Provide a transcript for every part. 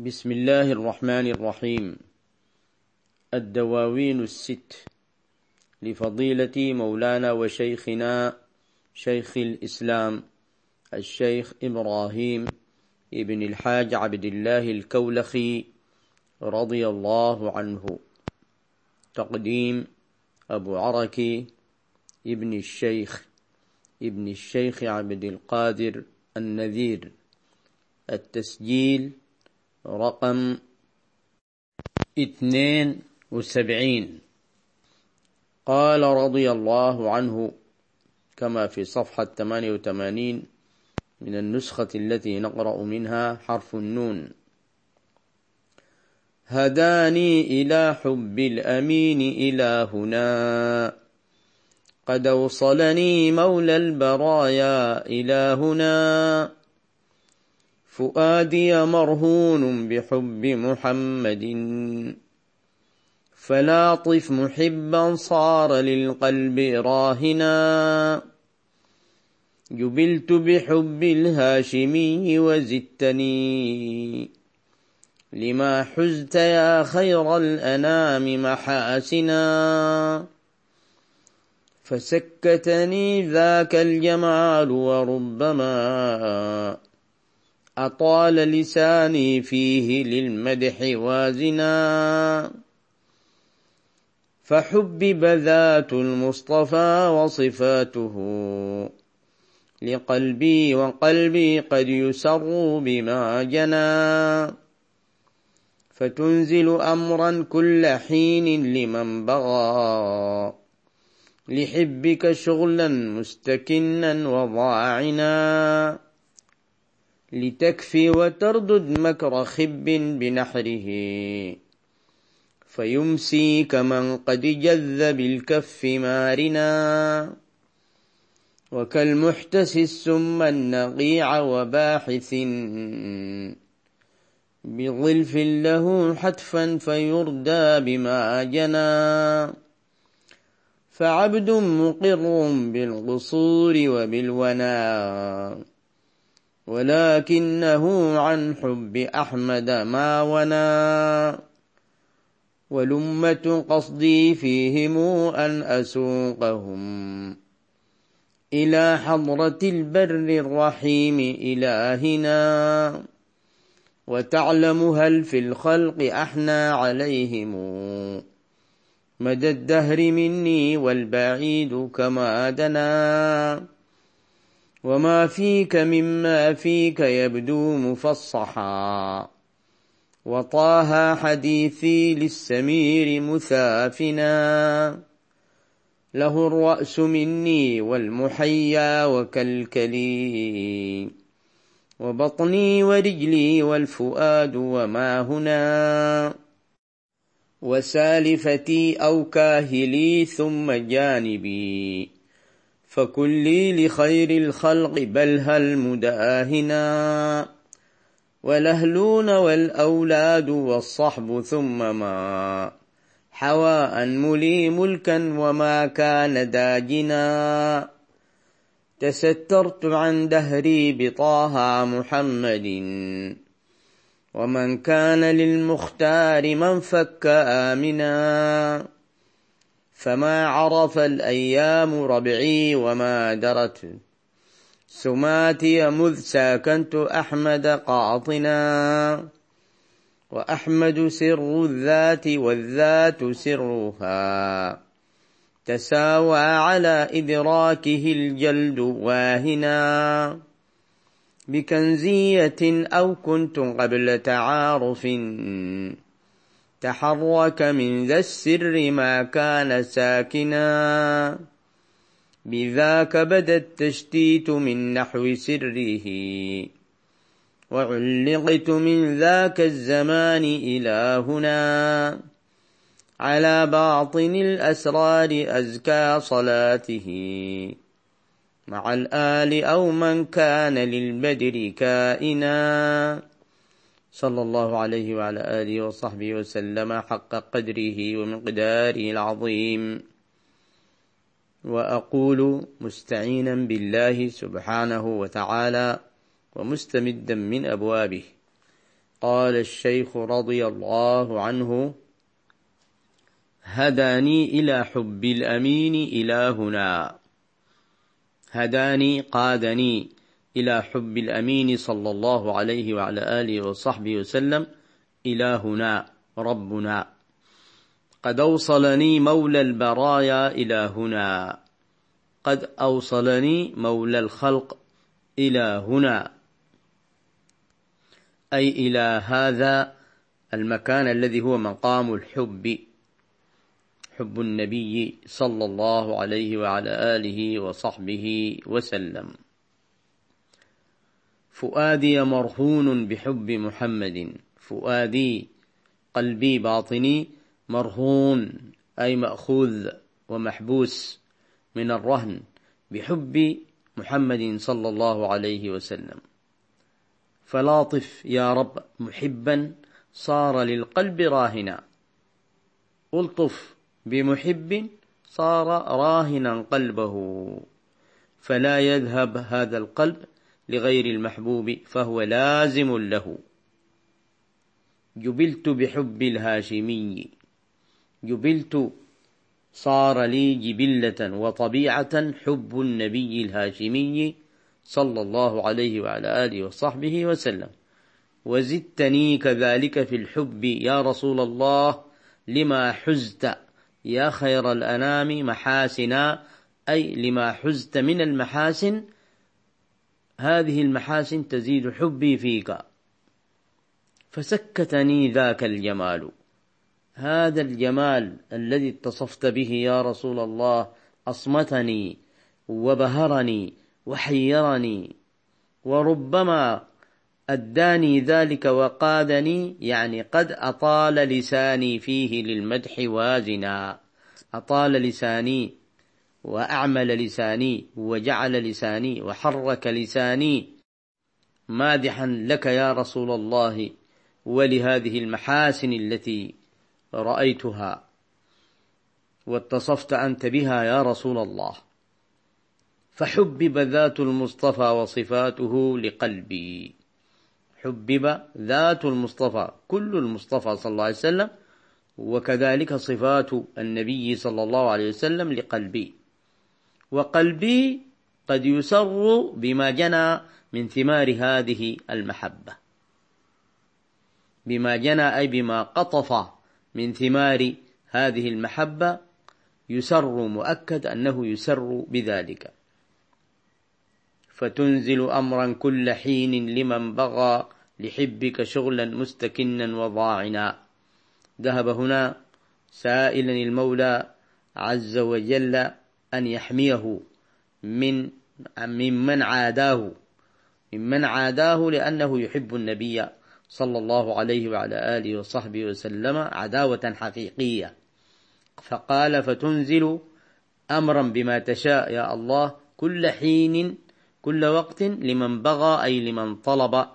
بسم الله الرحمن الرحيم. الدواوين الست. لفضيلة مولانا وشيخنا شيخ الإسلام الشيخ إبراهيم ابن الحاج عبد الله الكولخي رضي الله عنه. تقديم أبو عركي ابن الشيخ ابن الشيخ عبد القادر النذير. التسجيل رقم اثنين وسبعين. قال رضي الله عنه كما في صفحة ثمانية وثمانين من النسخة التي نقرأ منها حرف النون. هداني إلى حب الأمين إلى هنا قد أوصلني مولى البرايا إلى هنا فؤادي مرهون بحب محمد. فلاطف محبا صار للقلب راهنا. جبلت بحب الهاشمي وزدتني. لما حزت يا خير الأنام محاسنا. فسكتني ذاك الجمال وربما أطال لساني فيه للمدح وازنا. فحبب ذات المصطفى وصفاته لقلبي وقلبي قد يسر بما جنى فتنزل أمرا كل حين لمن بغى. لحبك شغلا مستكنا وضاعنا. لتكفي وتردد مكر خب بنحره. فيمسي كمن قد جذ بالكف مارنا. وكالمحتس السم النقيع وباحث. بظلف له حتفا فيردى بما جنى فعبد مقر بالقصور وبالونا. ولكنه عن حب أحمد ما ونا ولمة قصدي فيهم أن أسوقهم إلى حضرة البر الرحيم إلهنا وتعلم هل في الخلق أحنى عليهم مدى الدهر مني والبعيد كما دنا وما فيك مما فيك يبدو مفصحا وطاها حديثي للسمير مثافنا له الرأس مني والمحيا وكالكلي وبطني ورجلي والفؤاد وما هنا وسالفتي أو كاهلي ثم جانبي فكلي لخير الخلق بل هل مداهنا والأهلون والأولاد والصحب ثم ما حوى ملي ملكا وما كان داجنا تسترت عن دهري بطه محمد ومن كان للمختار من فك آمنا فما عرف الأيام ربعي وما درت سماتي مذ ساكنت أحمد قاطنا وأحمد سر الذات والذات سرها تساوى على إدراكه الجلد واهنا بكنزية أو كنت قبل تعارف تحرك من ذا السر ما كان ساكنا. بذاك بدا التشتيت من نحو سره. وعلقت من ذاك الزمان إلى هنا. على باطن الأسرار أزكى صلاته. مع الآل أو من كان للبدر كائنا. صلى الله عليه وعلى آله وصحبه وسلم حق قدره ومقداره العظيم. وأقول مستعينا بالله سبحانه وتعالى ومستمدا من أبوابه. قال الشيخ رضي الله عنه هداني إلى حب الأمين إلهنا. هداني قادني إلى حب الأمين صلى الله عليه وعلى آله وصحبه وسلم إلهنا ربنا. قد أوصلني مولى البرايا إلى هنا قد أوصلني مولى الخلق إلى هنا أي إلى هذا المكان الذي هو مقام الحب حب النبي صلى الله عليه وعلى آله وصحبه وسلم. فؤادي مرهون بحب محمد. فؤادي قلبي باطني مرهون أي مأخوذ ومحبوس من الرهن بحب محمد صلى الله عليه وسلم. فلاطف يا رب محبا صار للقلب راهنا. ألطف بمحب صار راهنا قلبه. فلا يذهب هذا القلب لغير المحبوب فهو لازم له. جبلت بحب الهاشمي. جبلت صار لي جبلة وطبيعة حب النبي الهاشمي صلى الله عليه وعلى آله وصحبه وسلم. وزدتني كذلك في الحب يا رسول الله لما حزت يا خير الأنام محاسنا أي لما حزت من المحاسن هذه المحاسن تزيد حبي فيك. فسكتني ذاك الجمال. هذا الجمال الذي اتصفت به يا رسول الله أصمتني وبهرني وحيرني وربما أداني ذلك وقادني يعني قد أطال لساني فيه للمدح وازنا. أطال لساني وأعمل لساني وجعل لساني وحرك لساني مادحا لك يا رسول الله ولهذه المحاسن التي رأيتها واتصفت أنت بها يا رسول الله. فحبب ذات المصطفى وصفاته لقلبي. حبب ذات المصطفى كل المصطفى صلى الله عليه وسلم وكذلك صفات النبي صلى الله عليه وسلم لقلبي. وقلبي قد يسر بما جنى من ثمار هذه المحبة. بما جنى أي بما قطف من ثمار هذه المحبة يسر مؤكد أنه يسر بذلك. فتنزل أمرا كل حين لمن بغى لحبك شغلا مستكنا وضاعنا. ذهب هنا سائلا المولى عز وجل أن يحميه من ممن عاداه ممن عاداه لأنه يحب النبي صلى الله عليه وعلى آله وصحبه وسلم عداوة حقيقية. فقال فتنزل أمرا بما تشاء يا الله كل حين كل وقت لمن بغى أي لمن طلب.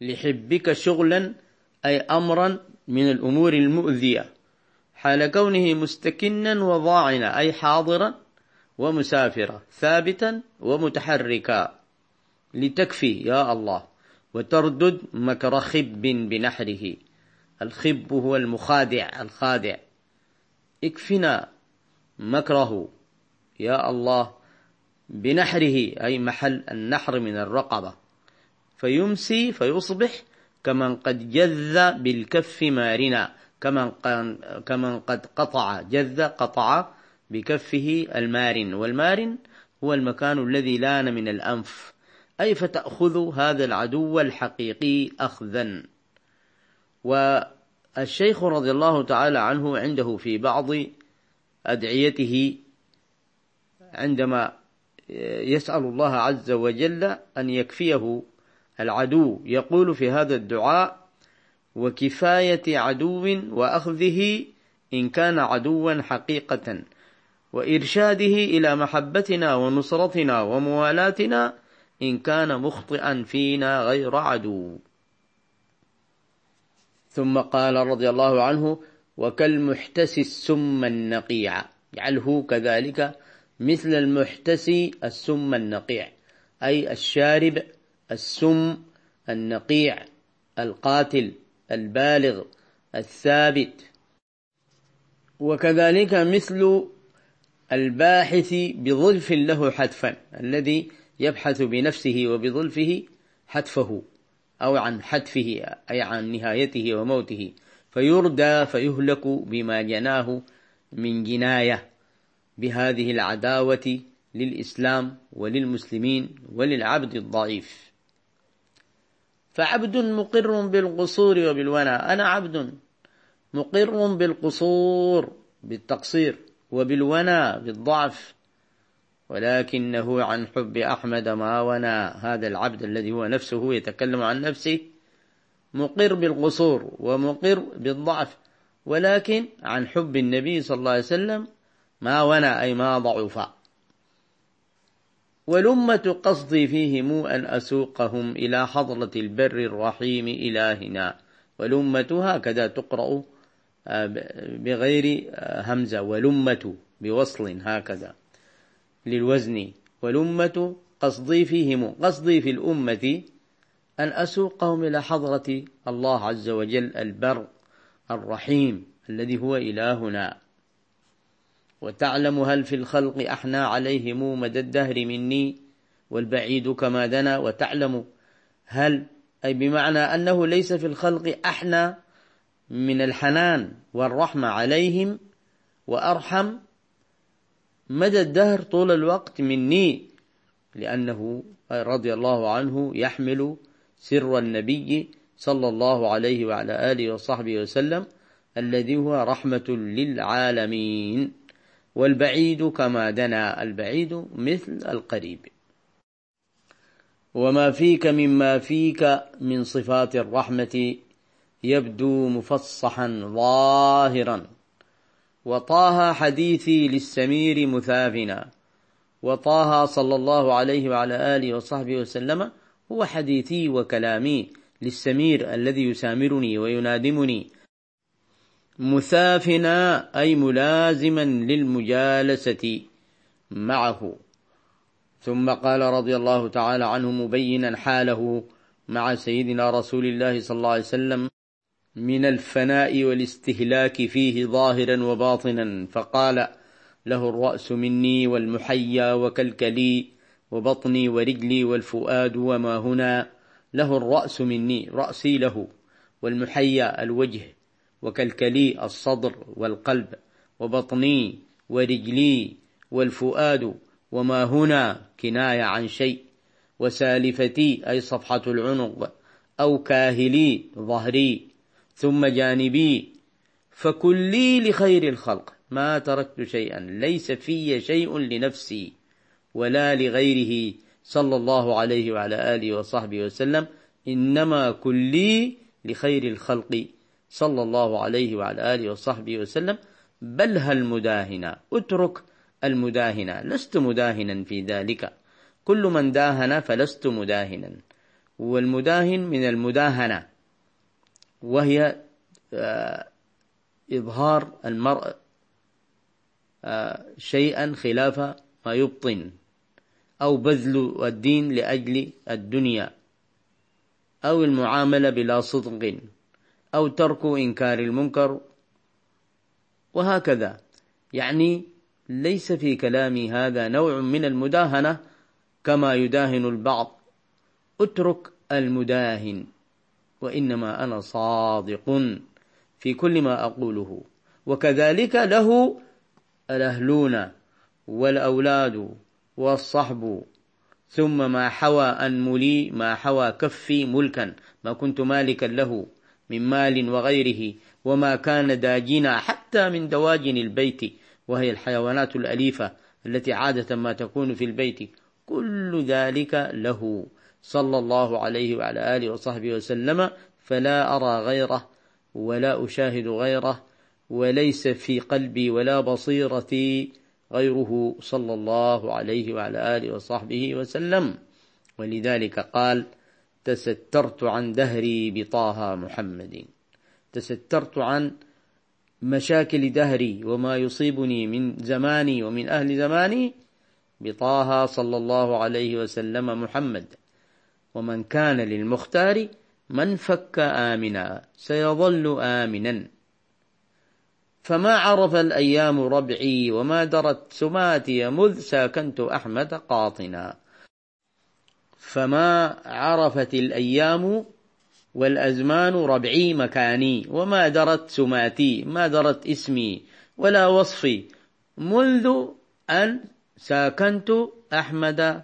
لحبك شغلا أي أمرا من الأمور المؤذية حال كونه مستكنا وضاعنا أي حاضرا ومسافرا ثابتا ومتحركا. لتكفي يا الله. وتردد مكر خب بنحره. الخب هو المخادع الخادع. اكفنا مكره يا الله بنحره أي محل النحر من الرقبة. فيمسي فيصبح كمن قد جذ بالكف مارنا كمن قد قطع جذ قطع بكفه المارن والمارن هو المكان الذي لأن من الأنف. أي فتأخذ هذا العدو الحقيقي أخذا. والشيخ رضي الله تعالى عنه عنده في بعض أدعيته عندما يسأل الله عز وجل أن يكفيه العدو يقول في هذا الدعاء وكفاية عدو وأخذه إن كان عدوا حقيقة. وإرشاده إلى محبتنا ونصرتنا وموالاتنا إن كان مخطئا فينا غير عدو. ثم قال رضي الله عنه وكالمحتسي السم النقيع. جعله كذلك مثل المحتسي السم النقيع أي الشارب السم النقيع القاتل البالغ الثابت. وكذلك مثل الباحث بظلف له حتفا الذي يبحث بنفسه وبظلفه حتفه أو عن حتفه أي عن نهايته وموته. فيردى فيهلك بما جناه من جناية. بهذه العداوة للإسلام وللمسلمين وللعبد الضعيف. فعبد مقر بالقصور وبالونى أنا عبد مقر بالقصور بالتقصير. وبالونى بالضعف. ولكنه عن حب أحمد ما ونى هذا العبد الذي هو نفسه يتكلم عن نفسه مقر بالقصور ومقر بالضعف. ولكن عن حب النبي صلى الله عليه وسلم ما ونى أي ما ضعف. ولمة قصدي فيهم أن أسوقهم إلى حضرة البر الرحيم إلهنا. ولمة هكذا تقرأ بغير همزة ولمة بوصل هكذا للوزن ولمة قصدي فيهم قصدي في الأمة أن أسوقهم إلى حضرة الله عز وجل البر الرحيم الذي هو إلهنا. وتعلم هل في الخلق أحنى عليهم مدى الدهر مني والبعيد كما دنا. وتعلم هل أي بمعنى أنه ليس في الخلق أحنى من الحنان والرحمة عليهم وأرحم مدى الدهر طول الوقت مني لأنه رضي الله عنه يحمل سر النبي صلى الله عليه وعلى آله وصحبه وسلم الذي هو رحمة للعالمين والبعيد كما دنا البعيد مثل القريب. وما فيك مما فيك من صفات الرحمة يبدو مفصحا ظاهرا. وطاها حديثي للسمير مثافنا وطاها صلى الله عليه وعلى آله وصحبه وسلم هو حديثي وكلامي للسمير الذي يسامرني وينادمني. مثافنا أي ملازما للمجالسة معه. ثم قال رضي الله تعالى عنه مبينا حاله مع سيدنا رسول الله صلى الله عليه وسلم. من الفناء والاستهلاك فيه ظاهرا وباطنا. فقال له الرأس مني والمحيا وكلكلي وبطني ورجلي والفؤاد وما هنا. له الرأس مني رأسي له. والمحيا الوجه وكلكلي الصدر والقلب وبطني ورجلي والفؤاد وما هنا. كناية عن شيء. وسالفتي أي صفحة العنق أو كاهلي ظهري. ثم جانبي. فكلي لخير الخلق ما تركت شيئا ليس في شيء لنفسي ولا لغيره. صلى الله عليه وعلى آله وصحبه وسلم. إنما كلي لخير الخلق. صلى الله عليه وعلى آله وصحبه وسلم. بل هل مداهنا؟ اترك المداهنة. لست مداهنا في ذلك. كل من داهن فلست مداهنا. والمداهن من المداهنة. وهي آه، إظهار المرء آه، شيئا خلاف ما يبطن أو بذل الدين لأجل الدنيا أو المعاملة بلا صدق أو ترك إنكار المنكر وهكذا. يعني ليس في كلامي هذا نوع من المداهنة كما يداهن البعض. اترك المداهن. وإنما أنا صادق في كل ما أقوله. وكذلك له الأهلون والأولاد والصحب. ثم ما حوى أنملي ما حوى كفي ملكا. ما كنت مالكا له من مال وغيره. وما كان داجنا حتى من دواجن البيت. وهي الحيوانات الأليفة التي عادة ما تكون في البيت. كل ذلك له. صلى الله عليه وعلى آله وصحبه وسلم فلا أرى غيره ولا أشاهد غيره وليس في قلبي ولا بصيرتي غيره صلى الله عليه وعلى آله وصحبه وسلم. ولذلك قال تسترت عن دهري بطه محمد. تسترت عن مشاكل دهري وما يصيبني من زماني ومن أهل زماني بطه صلى الله عليه وسلم محمد. ومن كان للمختار من فك آمنا سيظل آمنا. فما عرف الأيام ربعي وما درت سماتي مذ ساكنت أحمد قاطنا. فما عرفت الأيام والأزمان ربعي مكاني وما درت سماتي ما درت اسمي ولا وصفي منذ أن ساكنت أحمد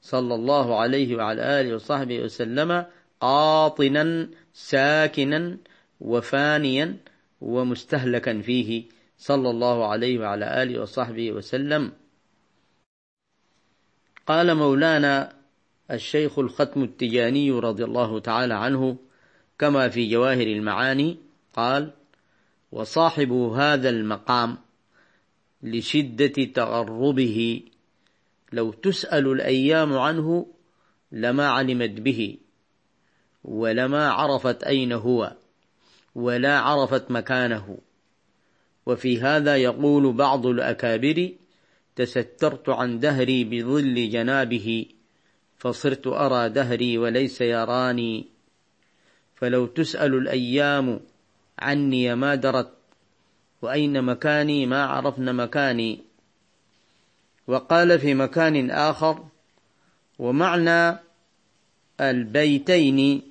صلى الله عليه وعلى آله وصحبه وسلم قاطنا ساكنا وفانيا ومستهلكا فيه صلى الله عليه وعلى آله وصحبه وسلم. قال مولانا الشيخ الختم التجاني رضي الله تعالى عنه كما في جواهر المعاني قال وصاحب هذا المقام لشدة تغربه لو تسأل الأيام عنه لما علمت به ولما عرفت أين هو ولا عرفت مكانه. وفي هذا يقول بعض الأكابر تسترت عن دهري بظل جنابه فصرت أرى دهري وليس يراني. فلو تسأل الأيام عني ما درت وأين مكاني ما عرفن مكاني. وقال في مكان آخر ومعنى البيتين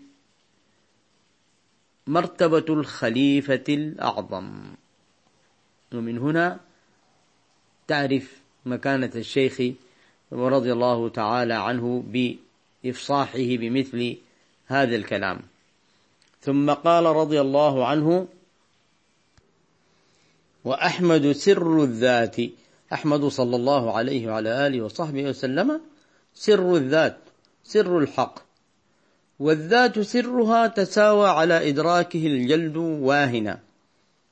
مرتبة الخليفة الأعظم. ومن هنا تعرف مكانة الشيخ ورضي الله تعالى عنه بإفصاحه بمثل هذا الكلام. ثم قال رضي الله عنه وأحمد سر الذات أحمد صلى الله عليه وعلى آله وصحبه وسلم سر الذات سر الحق. والذات سرها تساوى على إدراكه الجلد واهنا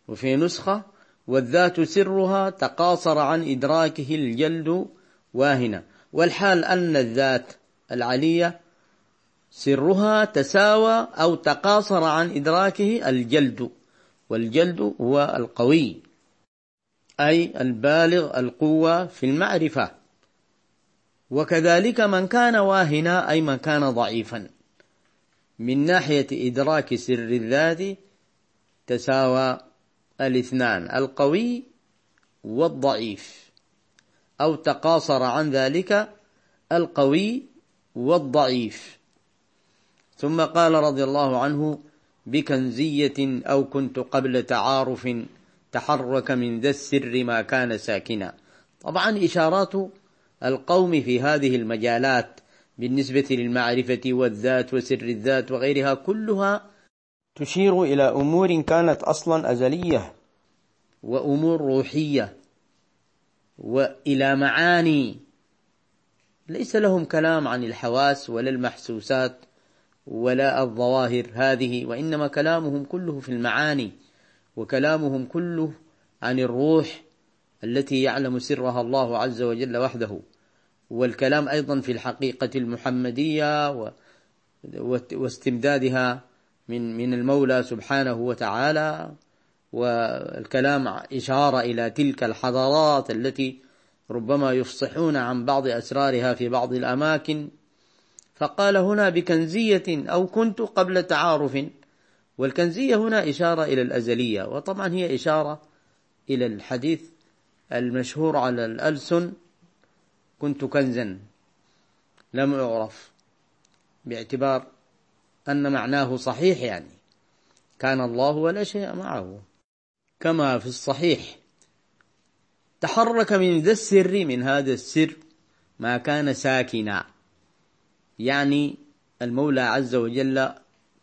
وفي نسخة والذات سرها تقاصر عن إدراكه الجلد واهنا والحال أن الذات العلية سرها تساوى أو تقاصر عن إدراكه الجلد. والجلد هو القوي. أي البالغ القوة في المعرفة. وكذلك من كان واهنا أي من كان ضعيفا. من ناحية إدراك سر الذات تساوى الاثنان القوي والضعيف. أو تقاصر عن ذلك القوي والضعيف. ثم قال رضي الله عنه بكنزية أو كنت قبل تعارف تحرك من ذا السر ما كان ساكنا. طبعا إشارات القوم في هذه المجالات بالنسبة للمعرفة والذات وسر الذات وغيرها كلها تشير إلى أمور كانت أصلا أزلية. وأمور روحية وإلى معاني. ليس لهم كلام عن الحواس ولا المحسوسات ولا الظواهر هذه وإنما كلامهم كله في المعاني. وكلامهم كله عن الروح التي يعلم سرها الله عز وجل وحده. والكلام أيضا في الحقيقة المحمدية واستمدادها من من المولى سبحانه وتعالى. والكلام إشارة إلى تلك الحضارات التي ربما يفصحون عن بعض أسرارها في بعض الأماكن. فقال هنا بكنزية أو كنت قبل تعارف. والكنزية هنا إشارة إلى الأزلية وطبعا هي إشارة إلى الحديث المشهور على الألسن كنت كنزا لم أعرف باعتبار أن معناه صحيح يعني كان الله ولا شيء معه. كما في الصحيح تحرك من ذا السر من هذا السر ما كان ساكنا يعني المولى عز وجل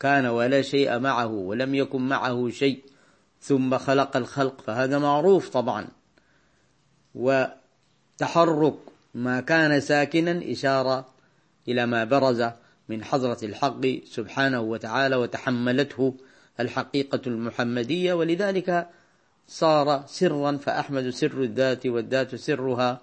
كان ولا شيء معه ولم يكن معه شيء ثم خلق الخلق فهذا معروف طبعا. وتحرك ما كان ساكنا إشارة إلى ما برز من حضرة الحق سبحانه وتعالى وتحملته الحقيقة المحمدية. ولذلك صار سرا فأحمد سر الذات والذات سرها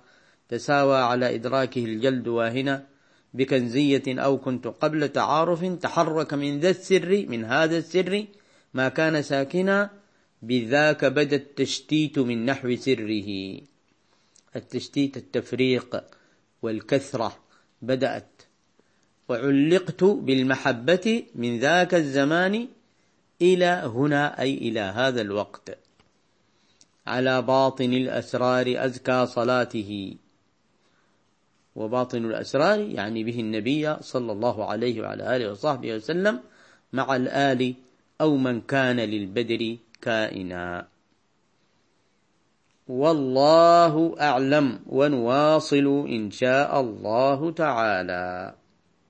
تساوى على إدراكه الجلد واهنا بكنزية أو كنت قبل تعارف تحرك من ذا السر من هذا السر ما كان ساكنا بذاك بدا التشتيت من نحو سره. التشتيت التفريق والكثرة بدأت. وعلقت بالمحبة من ذاك الزمان إلى هنا أي إلى هذا الوقت. على باطن الأسرار أزكى صلاته. وباطن الأسرار يعني به النبي صلى الله عليه وعلى آله وصحبه وسلم مع الآل أو من كان للبدر كائنا. والله أعلم ونواصل إن شاء الله تعالى.